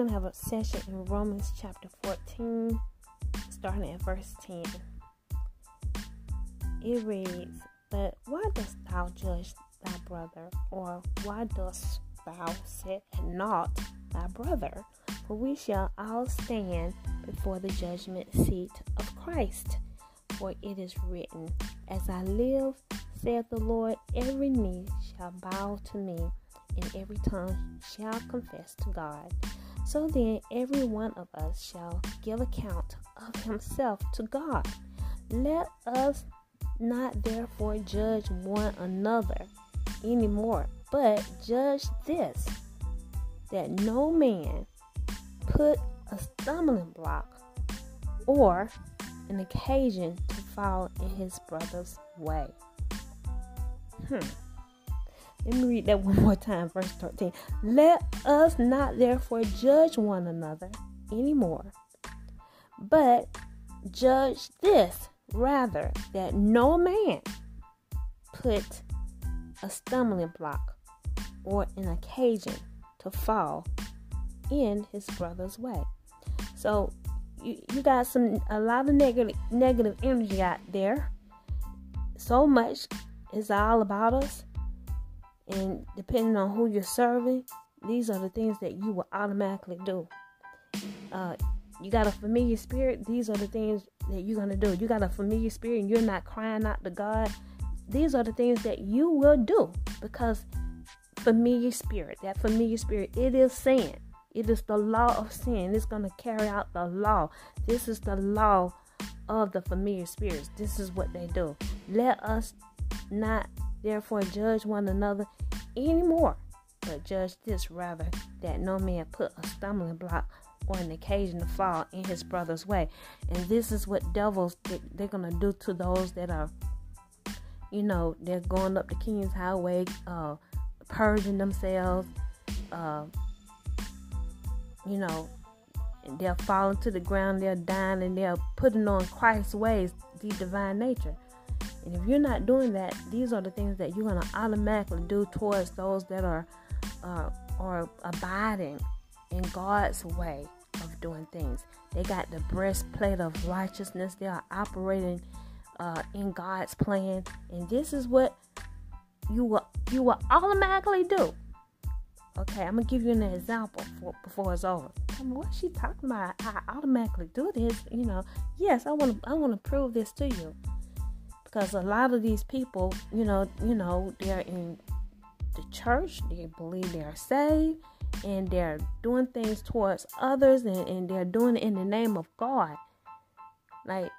going to have a session in Romans chapter 14, starting at verse 10. It reads, But why dost thou judge thy brother? Or why dost thou set at naught thy brother? For we shall all stand before the judgment seat of Christ. For it is written, As I live, saith the Lord, every knee shall bow to me, and every tongue shall confess to God. So then, every one of us shall give account of himself to God. Let us not therefore judge one another anymore, but judge this that no man put a stumbling block or an occasion to fall in his brother's way. Hmm. Let me read that one more time, verse 13. Let us not therefore judge one another anymore, but judge this rather that no man put a stumbling block or an occasion to fall in his brother's way. So you, you got some a lot of negative negative energy out there. So much is all about us. And depending on who you're serving, these are the things that you will automatically do. Uh, you got a familiar spirit, these are the things that you're going to do. You got a familiar spirit and you're not crying out to God, these are the things that you will do because familiar spirit, that familiar spirit, it is sin. It is the law of sin. It's going to carry out the law. This is the law of the familiar spirits. This is what they do. Let us not therefore judge one another anymore, but judge this rather that no man put a stumbling block or an occasion to fall in his brother's way. And this is what devils they're gonna do to those that are, you know, they're going up the King's Highway, uh, purging themselves, uh, you know, and they're falling to the ground, they're dying, and they're putting on Christ's ways, the divine nature. And if you're not doing that, these are the things that you're to automatically do towards those that are uh, are abiding in God's way of doing things. They got the breastplate of righteousness. They are operating uh, in God's plan, and this is what you will you will automatically do. Okay, I'm gonna give you an example for, before it's over. Tell me what she talking about? I automatically do this. You know, yes, I want to I want to prove this to you because a lot of these people, you know, you know, they're in the church, they believe they're saved, and they're doing things towards others, and, and they're doing it in the name of God. Like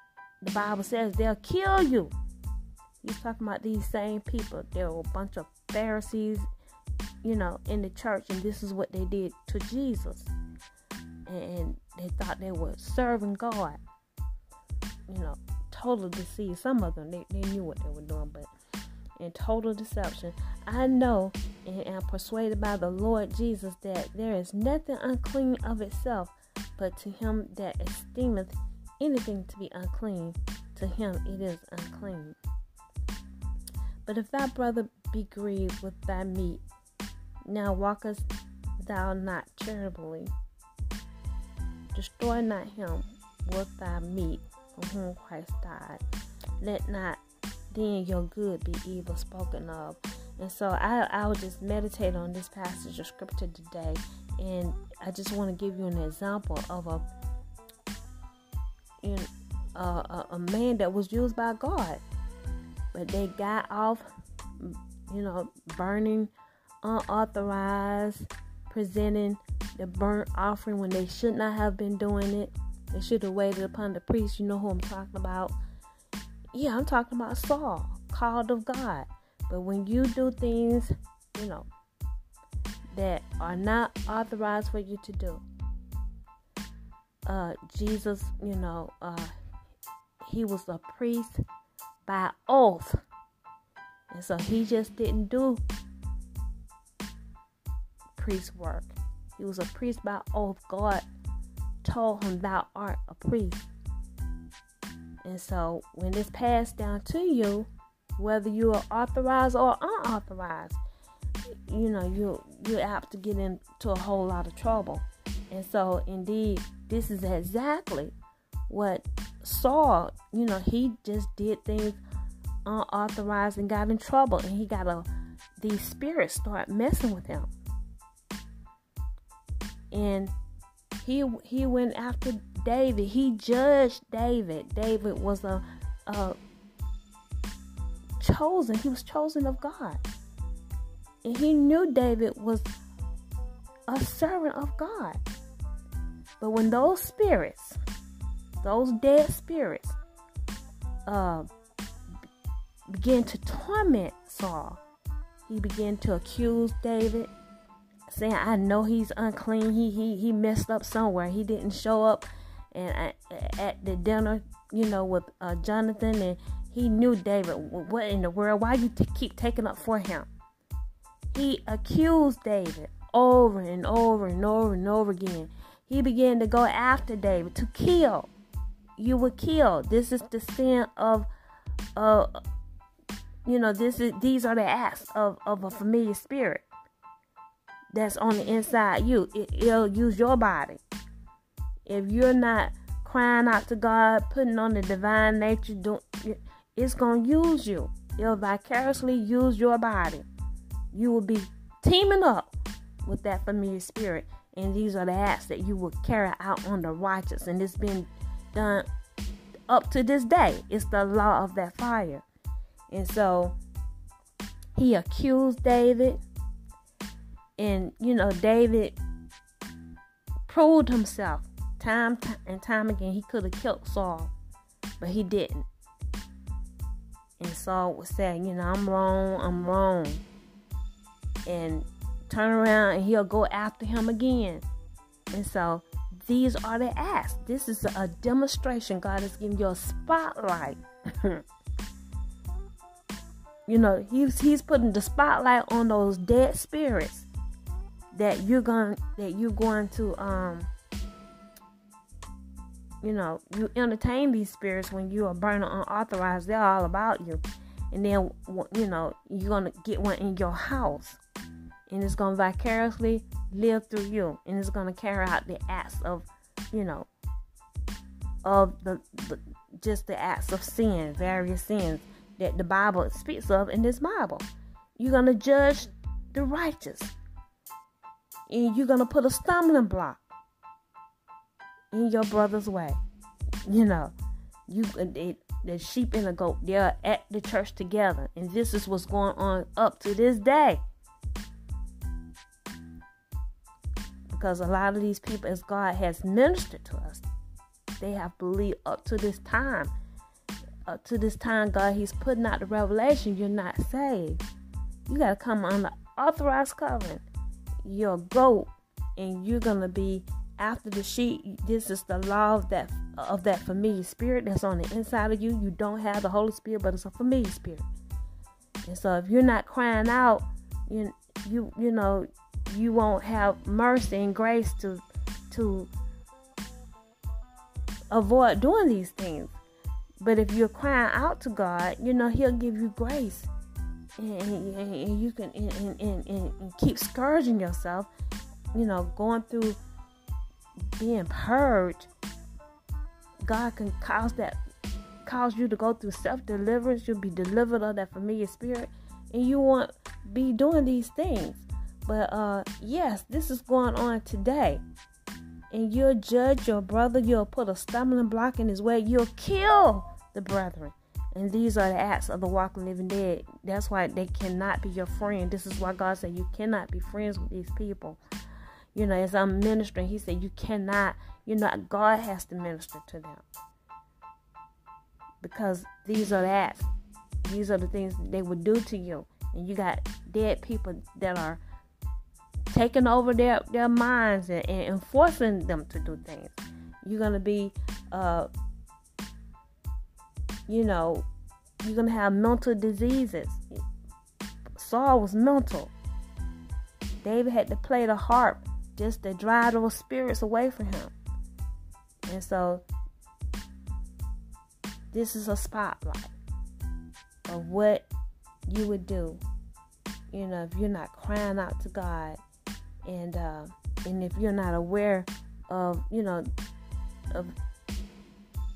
the Bible says, they'll kill you. He's talking about these same people. There were a bunch of Pharisees, you know, in the church, and this is what they did to Jesus. And they thought they were serving God. You know, total deceit. Some of them they, they knew what they were doing, but in total deception. I know and am persuaded by the Lord Jesus that there is nothing unclean of itself, but to him that esteemeth anything to be unclean, to him it is unclean. But if thy brother be grieved with thy meat, now walkest thou not charitably. Destroy not him with thy meat for whom Christ died. Let not then your good be evil spoken of. And so I, I will just meditate on this passage of scripture today. And I just want to give you an example of a, uh, a, a man that was used by God. But they got off, you know, burning unauthorized, presenting the burnt offering when they should not have been doing it. They should have waited upon the priest. You know who I'm talking about. Yeah, I'm talking about Saul, called of God. But when you do things, you know, that are not authorized for you to do, uh, Jesus, you know, uh, he was a priest by oath. And so he just didn't do priest work. He was a priest by oath. God told him, Thou art a priest. And so when this passed down to you, whether you are authorized or unauthorized, you know, you you're apt to get into a whole lot of trouble. And so, indeed, this is exactly what Saul, you know, he just did things unauthorized and got in trouble. And he got a, these spirits start messing with him. And he he went after David. He judged David. David was a, a chosen. He was chosen of God. And he knew David was a servant of God. But when those spirits, those dead spirits, uh, began to torment Saul, he began to accuse David, saying, "I know he's unclean. He he he messed up somewhere. He didn't show up and at the dinner, you know, with uh, Jonathan, and he knew David. What in the world? Why you t- keep taking up for him?" He accused David over and over and over and over again he began to go after David to kill. You would kill. This is the sin of, uh, you know, this is these are the acts of, of a familiar spirit that's on the inside you. It, it'll use your body. If you're not crying out to God, putting on the divine nature, don't, it's gonna use you. It'll vicariously use your body. You will be teaming up with that familiar spirit and these are the acts that you will carry out on the righteous. And it's been done up to this day. It's the law of that fire. And so he accused David. And, you know, David proved himself time and time again. He could have killed Saul, but he didn't. And Saul was saying, you know, I'm wrong, I'm wrong. And turn around and he'll go after him again. And so these are the acts. This is a demonstration. God is giving you a spotlight. you know, he's he's putting the spotlight on those dead spirits that you're going that you're going to um you know, you entertain these spirits when you are burning unauthorized. They're all about you. And then, you know, you're to get one in your house and it's to vicariously live through you and it's to carry out the acts of you know of the, the, just the acts of sin various sins that the bible speaks of in this bible you're to judge the righteous and you're to put a stumbling block in your brother's way you know you uh, it, the sheep and the goat they're at the church together and this is what's going on up to this day because a lot of these people, as God has ministered to us, they have believed up to this time. Up to this time, God, He's putting out the revelation. You're not saved. You got to come on the authorized covenant. You're goat, and you're gonna be after the sheep. This is the law of that of that familiar spirit that's on the inside of you. You don't have the Holy Spirit, but it's a familiar spirit. And so, if you're not crying out, you you you know you won't have mercy and grace to to avoid doing these things. But if you're crying out to God, you know He'll give you grace, and, and, and you can and, and, and keep scourging yourself. You know, going through being purged. God can cause that cause you to go through self deliverance. You'll be delivered of that familiar spirit, and you won't be doing these things. But uh yes, this is going on today. And you'll judge your brother, you'll put a stumbling block in his way, you'll kill the brethren. And these are the acts of the walking living dead. That's why they cannot be your friend. This is why God said you cannot be friends with these people. You know, as I'm ministering, He said you cannot, you know, God has to minister to them. Because these are the acts. These are the things they would do to you. And you got dead people that are taking over their, their minds and, and enforcing them to do things. You're going to be, uh, you know, you're going to have mental diseases. Saul was mental. David had to play the harp just to drive those spirits away from him. And so, this is a spotlight of what you would do, you know, if you're not crying out to God and uh, and if you're not aware of you know of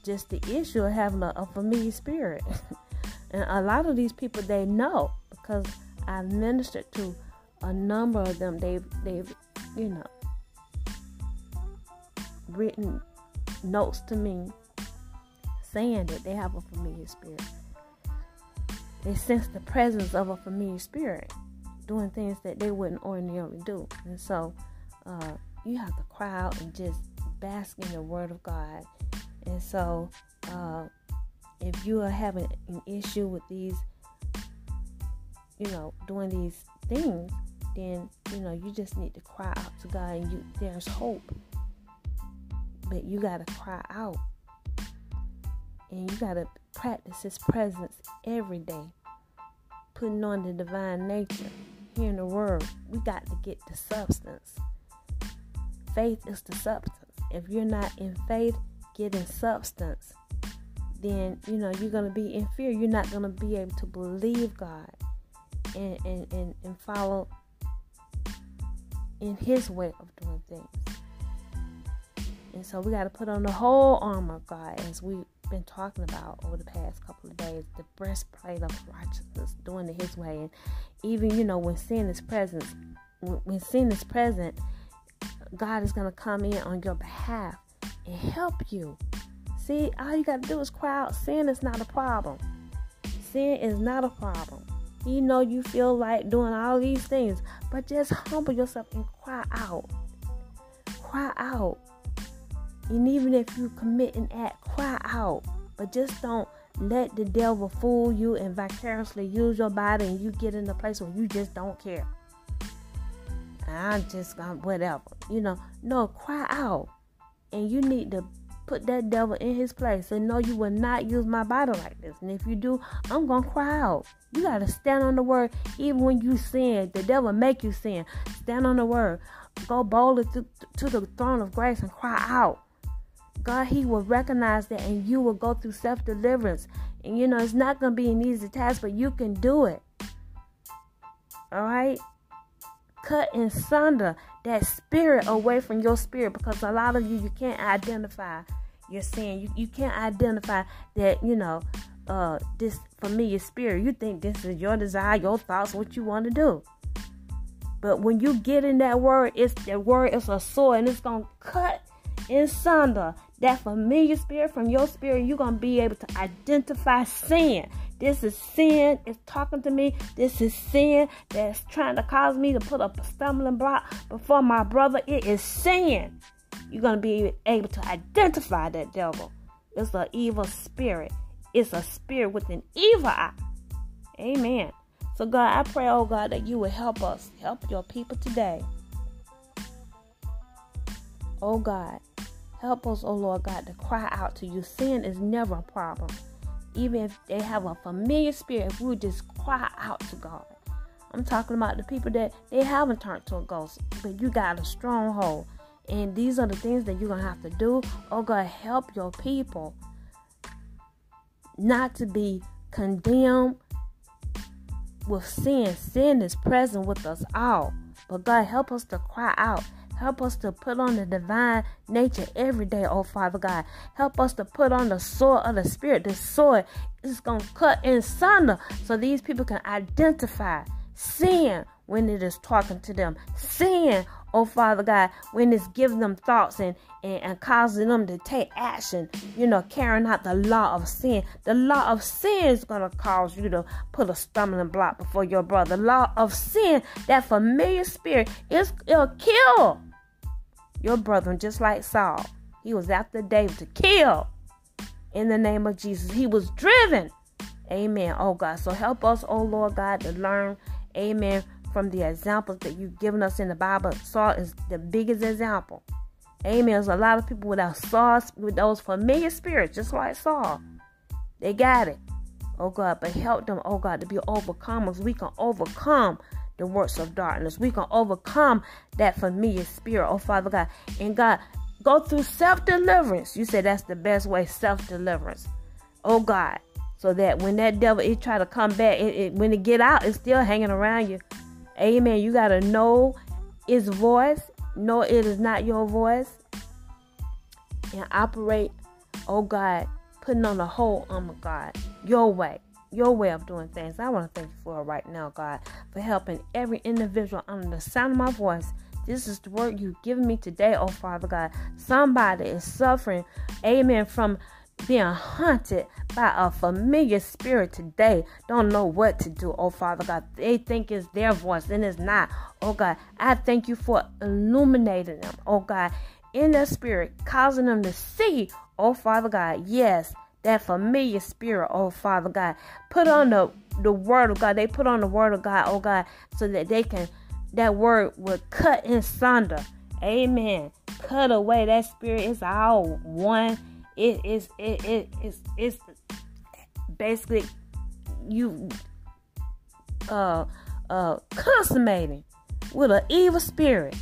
just the issue of having a, a familiar spirit. and a lot of these people they know because I've ministered to a number of them. They've they've you know written notes to me saying that they have a familiar spirit. They sense the presence of a familiar spirit doing things that they wouldn't ordinarily do. And so uh, you have to cry out and just bask in the Word of God. And so uh, if you are having an issue with these, you know, doing these things, then you know you just need to cry out to God, and you there's hope. But you gotta cry out, and you gotta practice His presence every day, putting on the divine nature, hearing the Word. We got to get the substance. Faith is the substance. If you're not in faith, getting substance, then you know you're gonna be in fear. You're not gonna be able to believe God and and, and, and follow in his way of doing things. And so we got to put on the whole armor of God as we've been talking about over the past couple of days the breastplate of righteousness, doing it his way. And even, you know, when sin is present, when sin is present, God is going to come in on your behalf and help you. See, all you got to do is cry out. Sin is not a problem. Sin is not a problem. You know you feel like doing all these things, but just humble yourself and cry out. Cry out. And even if you commit an act, cry out. But just don't let the devil fool you and vicariously use your body and you get in a place where you just don't care. I'm just gonna whatever. You know, no, cry out. And you need to put that devil in his place and know you will not use my body like this. And if you do, I'm gonna cry out. You gotta stand on the word even when you sin. The devil make you sin. Stand on the word. Go boldly to, to the throne of grace and cry out. God, He will recognize that and you will go through self deliverance. And you know, it's not gonna be an easy task, but you can do it. All right? Cut and sunder that spirit away from your spirit because a lot of you you can't identify your sin. You you can't identify that, you know, uh this familiar spirit. You think this is your desire, your thoughts, what you want to do. But when you get in that word, it's the word is a sword and it's gonna cut and sunder that familiar spirit from your spirit. You're gonna be able to identify sin. This is sin. It's talking to me. This is sin that's trying to cause me to put up a stumbling block before my brother. It is sin. You're going to be able to identify that devil. It's an evil spirit. It's a spirit with an evil eye. Amen. So, God, I pray, oh God, that you will help us, help your people today. Oh God, help us, oh Lord God, to cry out to you. Sin is never a problem even if they have a familiar spirit, if we would just cry out to God. I'm talking about the people that they haven't turned to a ghost, but you got a stronghold. And these are the things that you're going to have to do. Oh, God, help your people not to be condemned with sin. Sin is present with us all. But God, help us to cry out. Help us to put on the divine nature every day, oh Father God. Help us to put on the sword of the Spirit. The sword is going to cut in sunder so these people can identify sin when it is talking to them. Sin, oh Father God, when it's giving them thoughts and, and, and causing them to take action, you know, carrying out the law of sin. The law of sin is going to cause you to put a stumbling block before your brother. The law of sin, that familiar spirit, is, it'll kill your brethren, just like Saul. He was after David to kill in the name of Jesus. He was driven. Amen. Oh God. So help us, oh Lord God, to learn, amen, from the examples that you've given us in the Bible. Saul is the biggest example. Amen. There's a lot of people without Saul, with those familiar spirits, just like Saul. They got it. Oh God, but help them, oh God, to be overcomers. We can overcome the works of darkness. We can overcome that familiar spirit, oh Father God. And God, go through self deliverance. You said that's the best way, self deliverance. Oh God. So that when that devil it try to come back, it, it, when it get out, it's still hanging around you. Amen. You gotta know its voice. Know it is not your voice. and operate, oh God, putting on the whole armor, God, your way, your way of doing things. I want to thank you for it right now, God, for helping every individual under the sound of my voice. This is the word you've given me today, oh Father God. Somebody is suffering, amen, from being haunted by a familiar spirit today. Don't know what to do, oh Father God. They think it's their voice and it's not. Oh God, I thank you for illuminating them, oh God, in their spirit, causing them to see, oh Father God, yes, that familiar spirit, oh Father God. Put on the, the word of God. They put on the word of God, oh God, so that they can, that word will cut in sunder. Amen. Cut away that spirit. It's all one. It is it, it it's it's basically you uh uh consummating with an evil spirit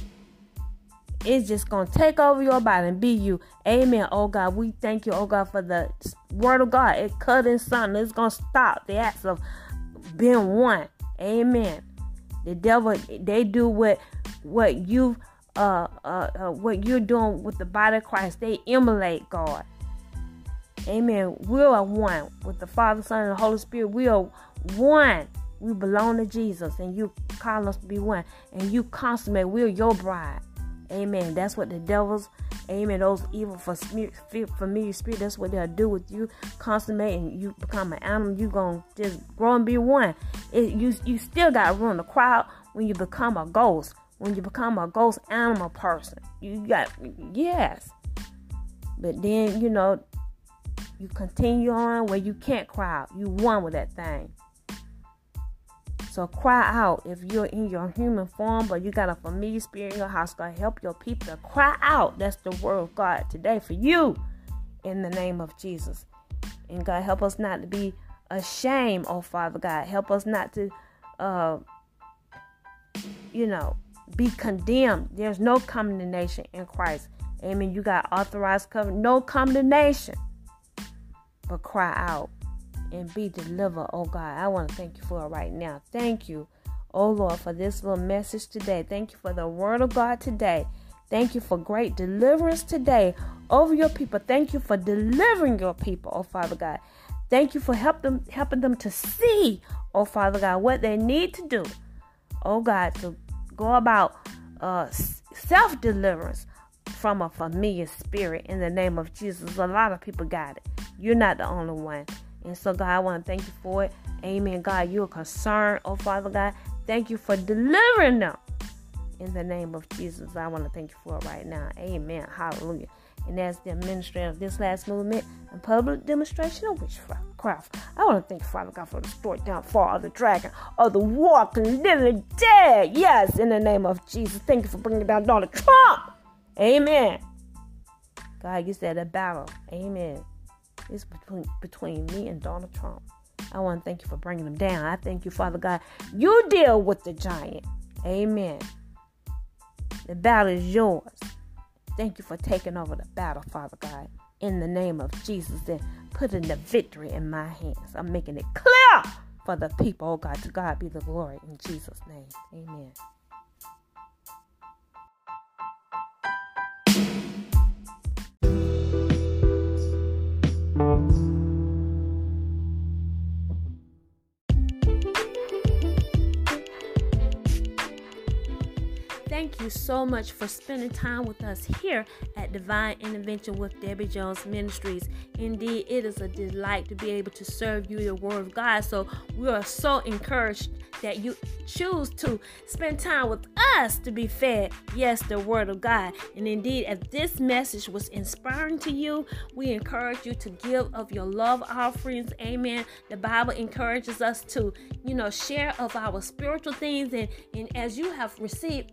it's just going to take over your body and be you. Amen. Oh God, we thank you, oh God, for the word of God. It cut in something. It's going to stop the acts of being one. Amen. The devil, they do what what you uh, uh, uh what you're doing with the body of Christ. They emulate God. Amen. We are one with the Father, Son, and the Holy Spirit. We are one. We belong to Jesus, and you call us to be one, and you consummate. We're your bride. Amen. That's what the devils, amen, those evil for familiar spirit, that's what they'll do with you. Consummate and you become an animal. you to just grow and be one. It, you, you still got to run the crowd when you become a ghost. When you become a ghost animal person. You got, yes. But then, you know, you continue on where you can't crowd. You won with that thing. So cry out if you're in your human form, but you got a familiar spirit in your house. God, help your people to cry out. That's the word of God today for you in the name of Jesus. And God, help us not to be ashamed, oh Father God. Help us not to, uh, you know, be condemned. There's no condemnation in Christ. Amen. You got authorized covenant, no condemnation, but cry out and be delivered, oh God. I want to thank you for it right now. Thank you, oh Lord, for this little message today. Thank you for the word of God today. Thank you for great deliverance today over your people. Thank you for delivering your people, oh Father God. Thank you for help them, helping them to see, oh Father God, what they need to do, oh God, to go about uh, self deliverance from a familiar spirit in the name of Jesus. A lot of people got it. You're not the only one. And so, God, I want to thank you for it. Amen. God, you're concerned. Oh, Father God, thank you for delivering them. In the name of Jesus, I want to thank you for it right now. Amen. Hallelujah. And as the administrator of this last movement and public demonstration of witchcraft, I want to thank Father God, for the story downfall of the dragon of the walking living dead. Yes, in the name of Jesus. Thank you for bringing down Donald Trump. Amen. God, you said a battle. Amen. It's between between me and Donald Trump. I want to thank you for bringing them down. I thank you, Father God. You deal with the giant. Amen. The battle is yours. Thank you for taking over the battle, Father God. In the name of Jesus, and putting the victory in my hands. I'm making it clear for the people. Oh God, to God be the glory in Jesus' name. Amen. Thank you so much for spending time with us here at Divine Intervention with Debbie Jones Ministries. Indeed, it is a delight to be able to serve you the Word of God. So we are so encouraged that you choose to spend time with us to be fed, yes, the Word of God. And indeed, if this message was inspiring to you, we encourage you to give of your love offerings. Amen. The Bible encourages us to, you know, share of our spiritual things. And, and as you have received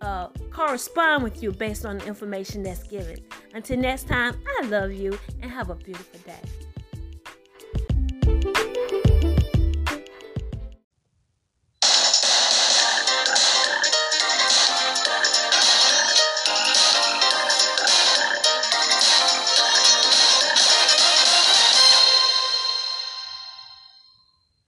uh, correspond with you based on the information that's given. Until next time, I love you and have a beautiful day.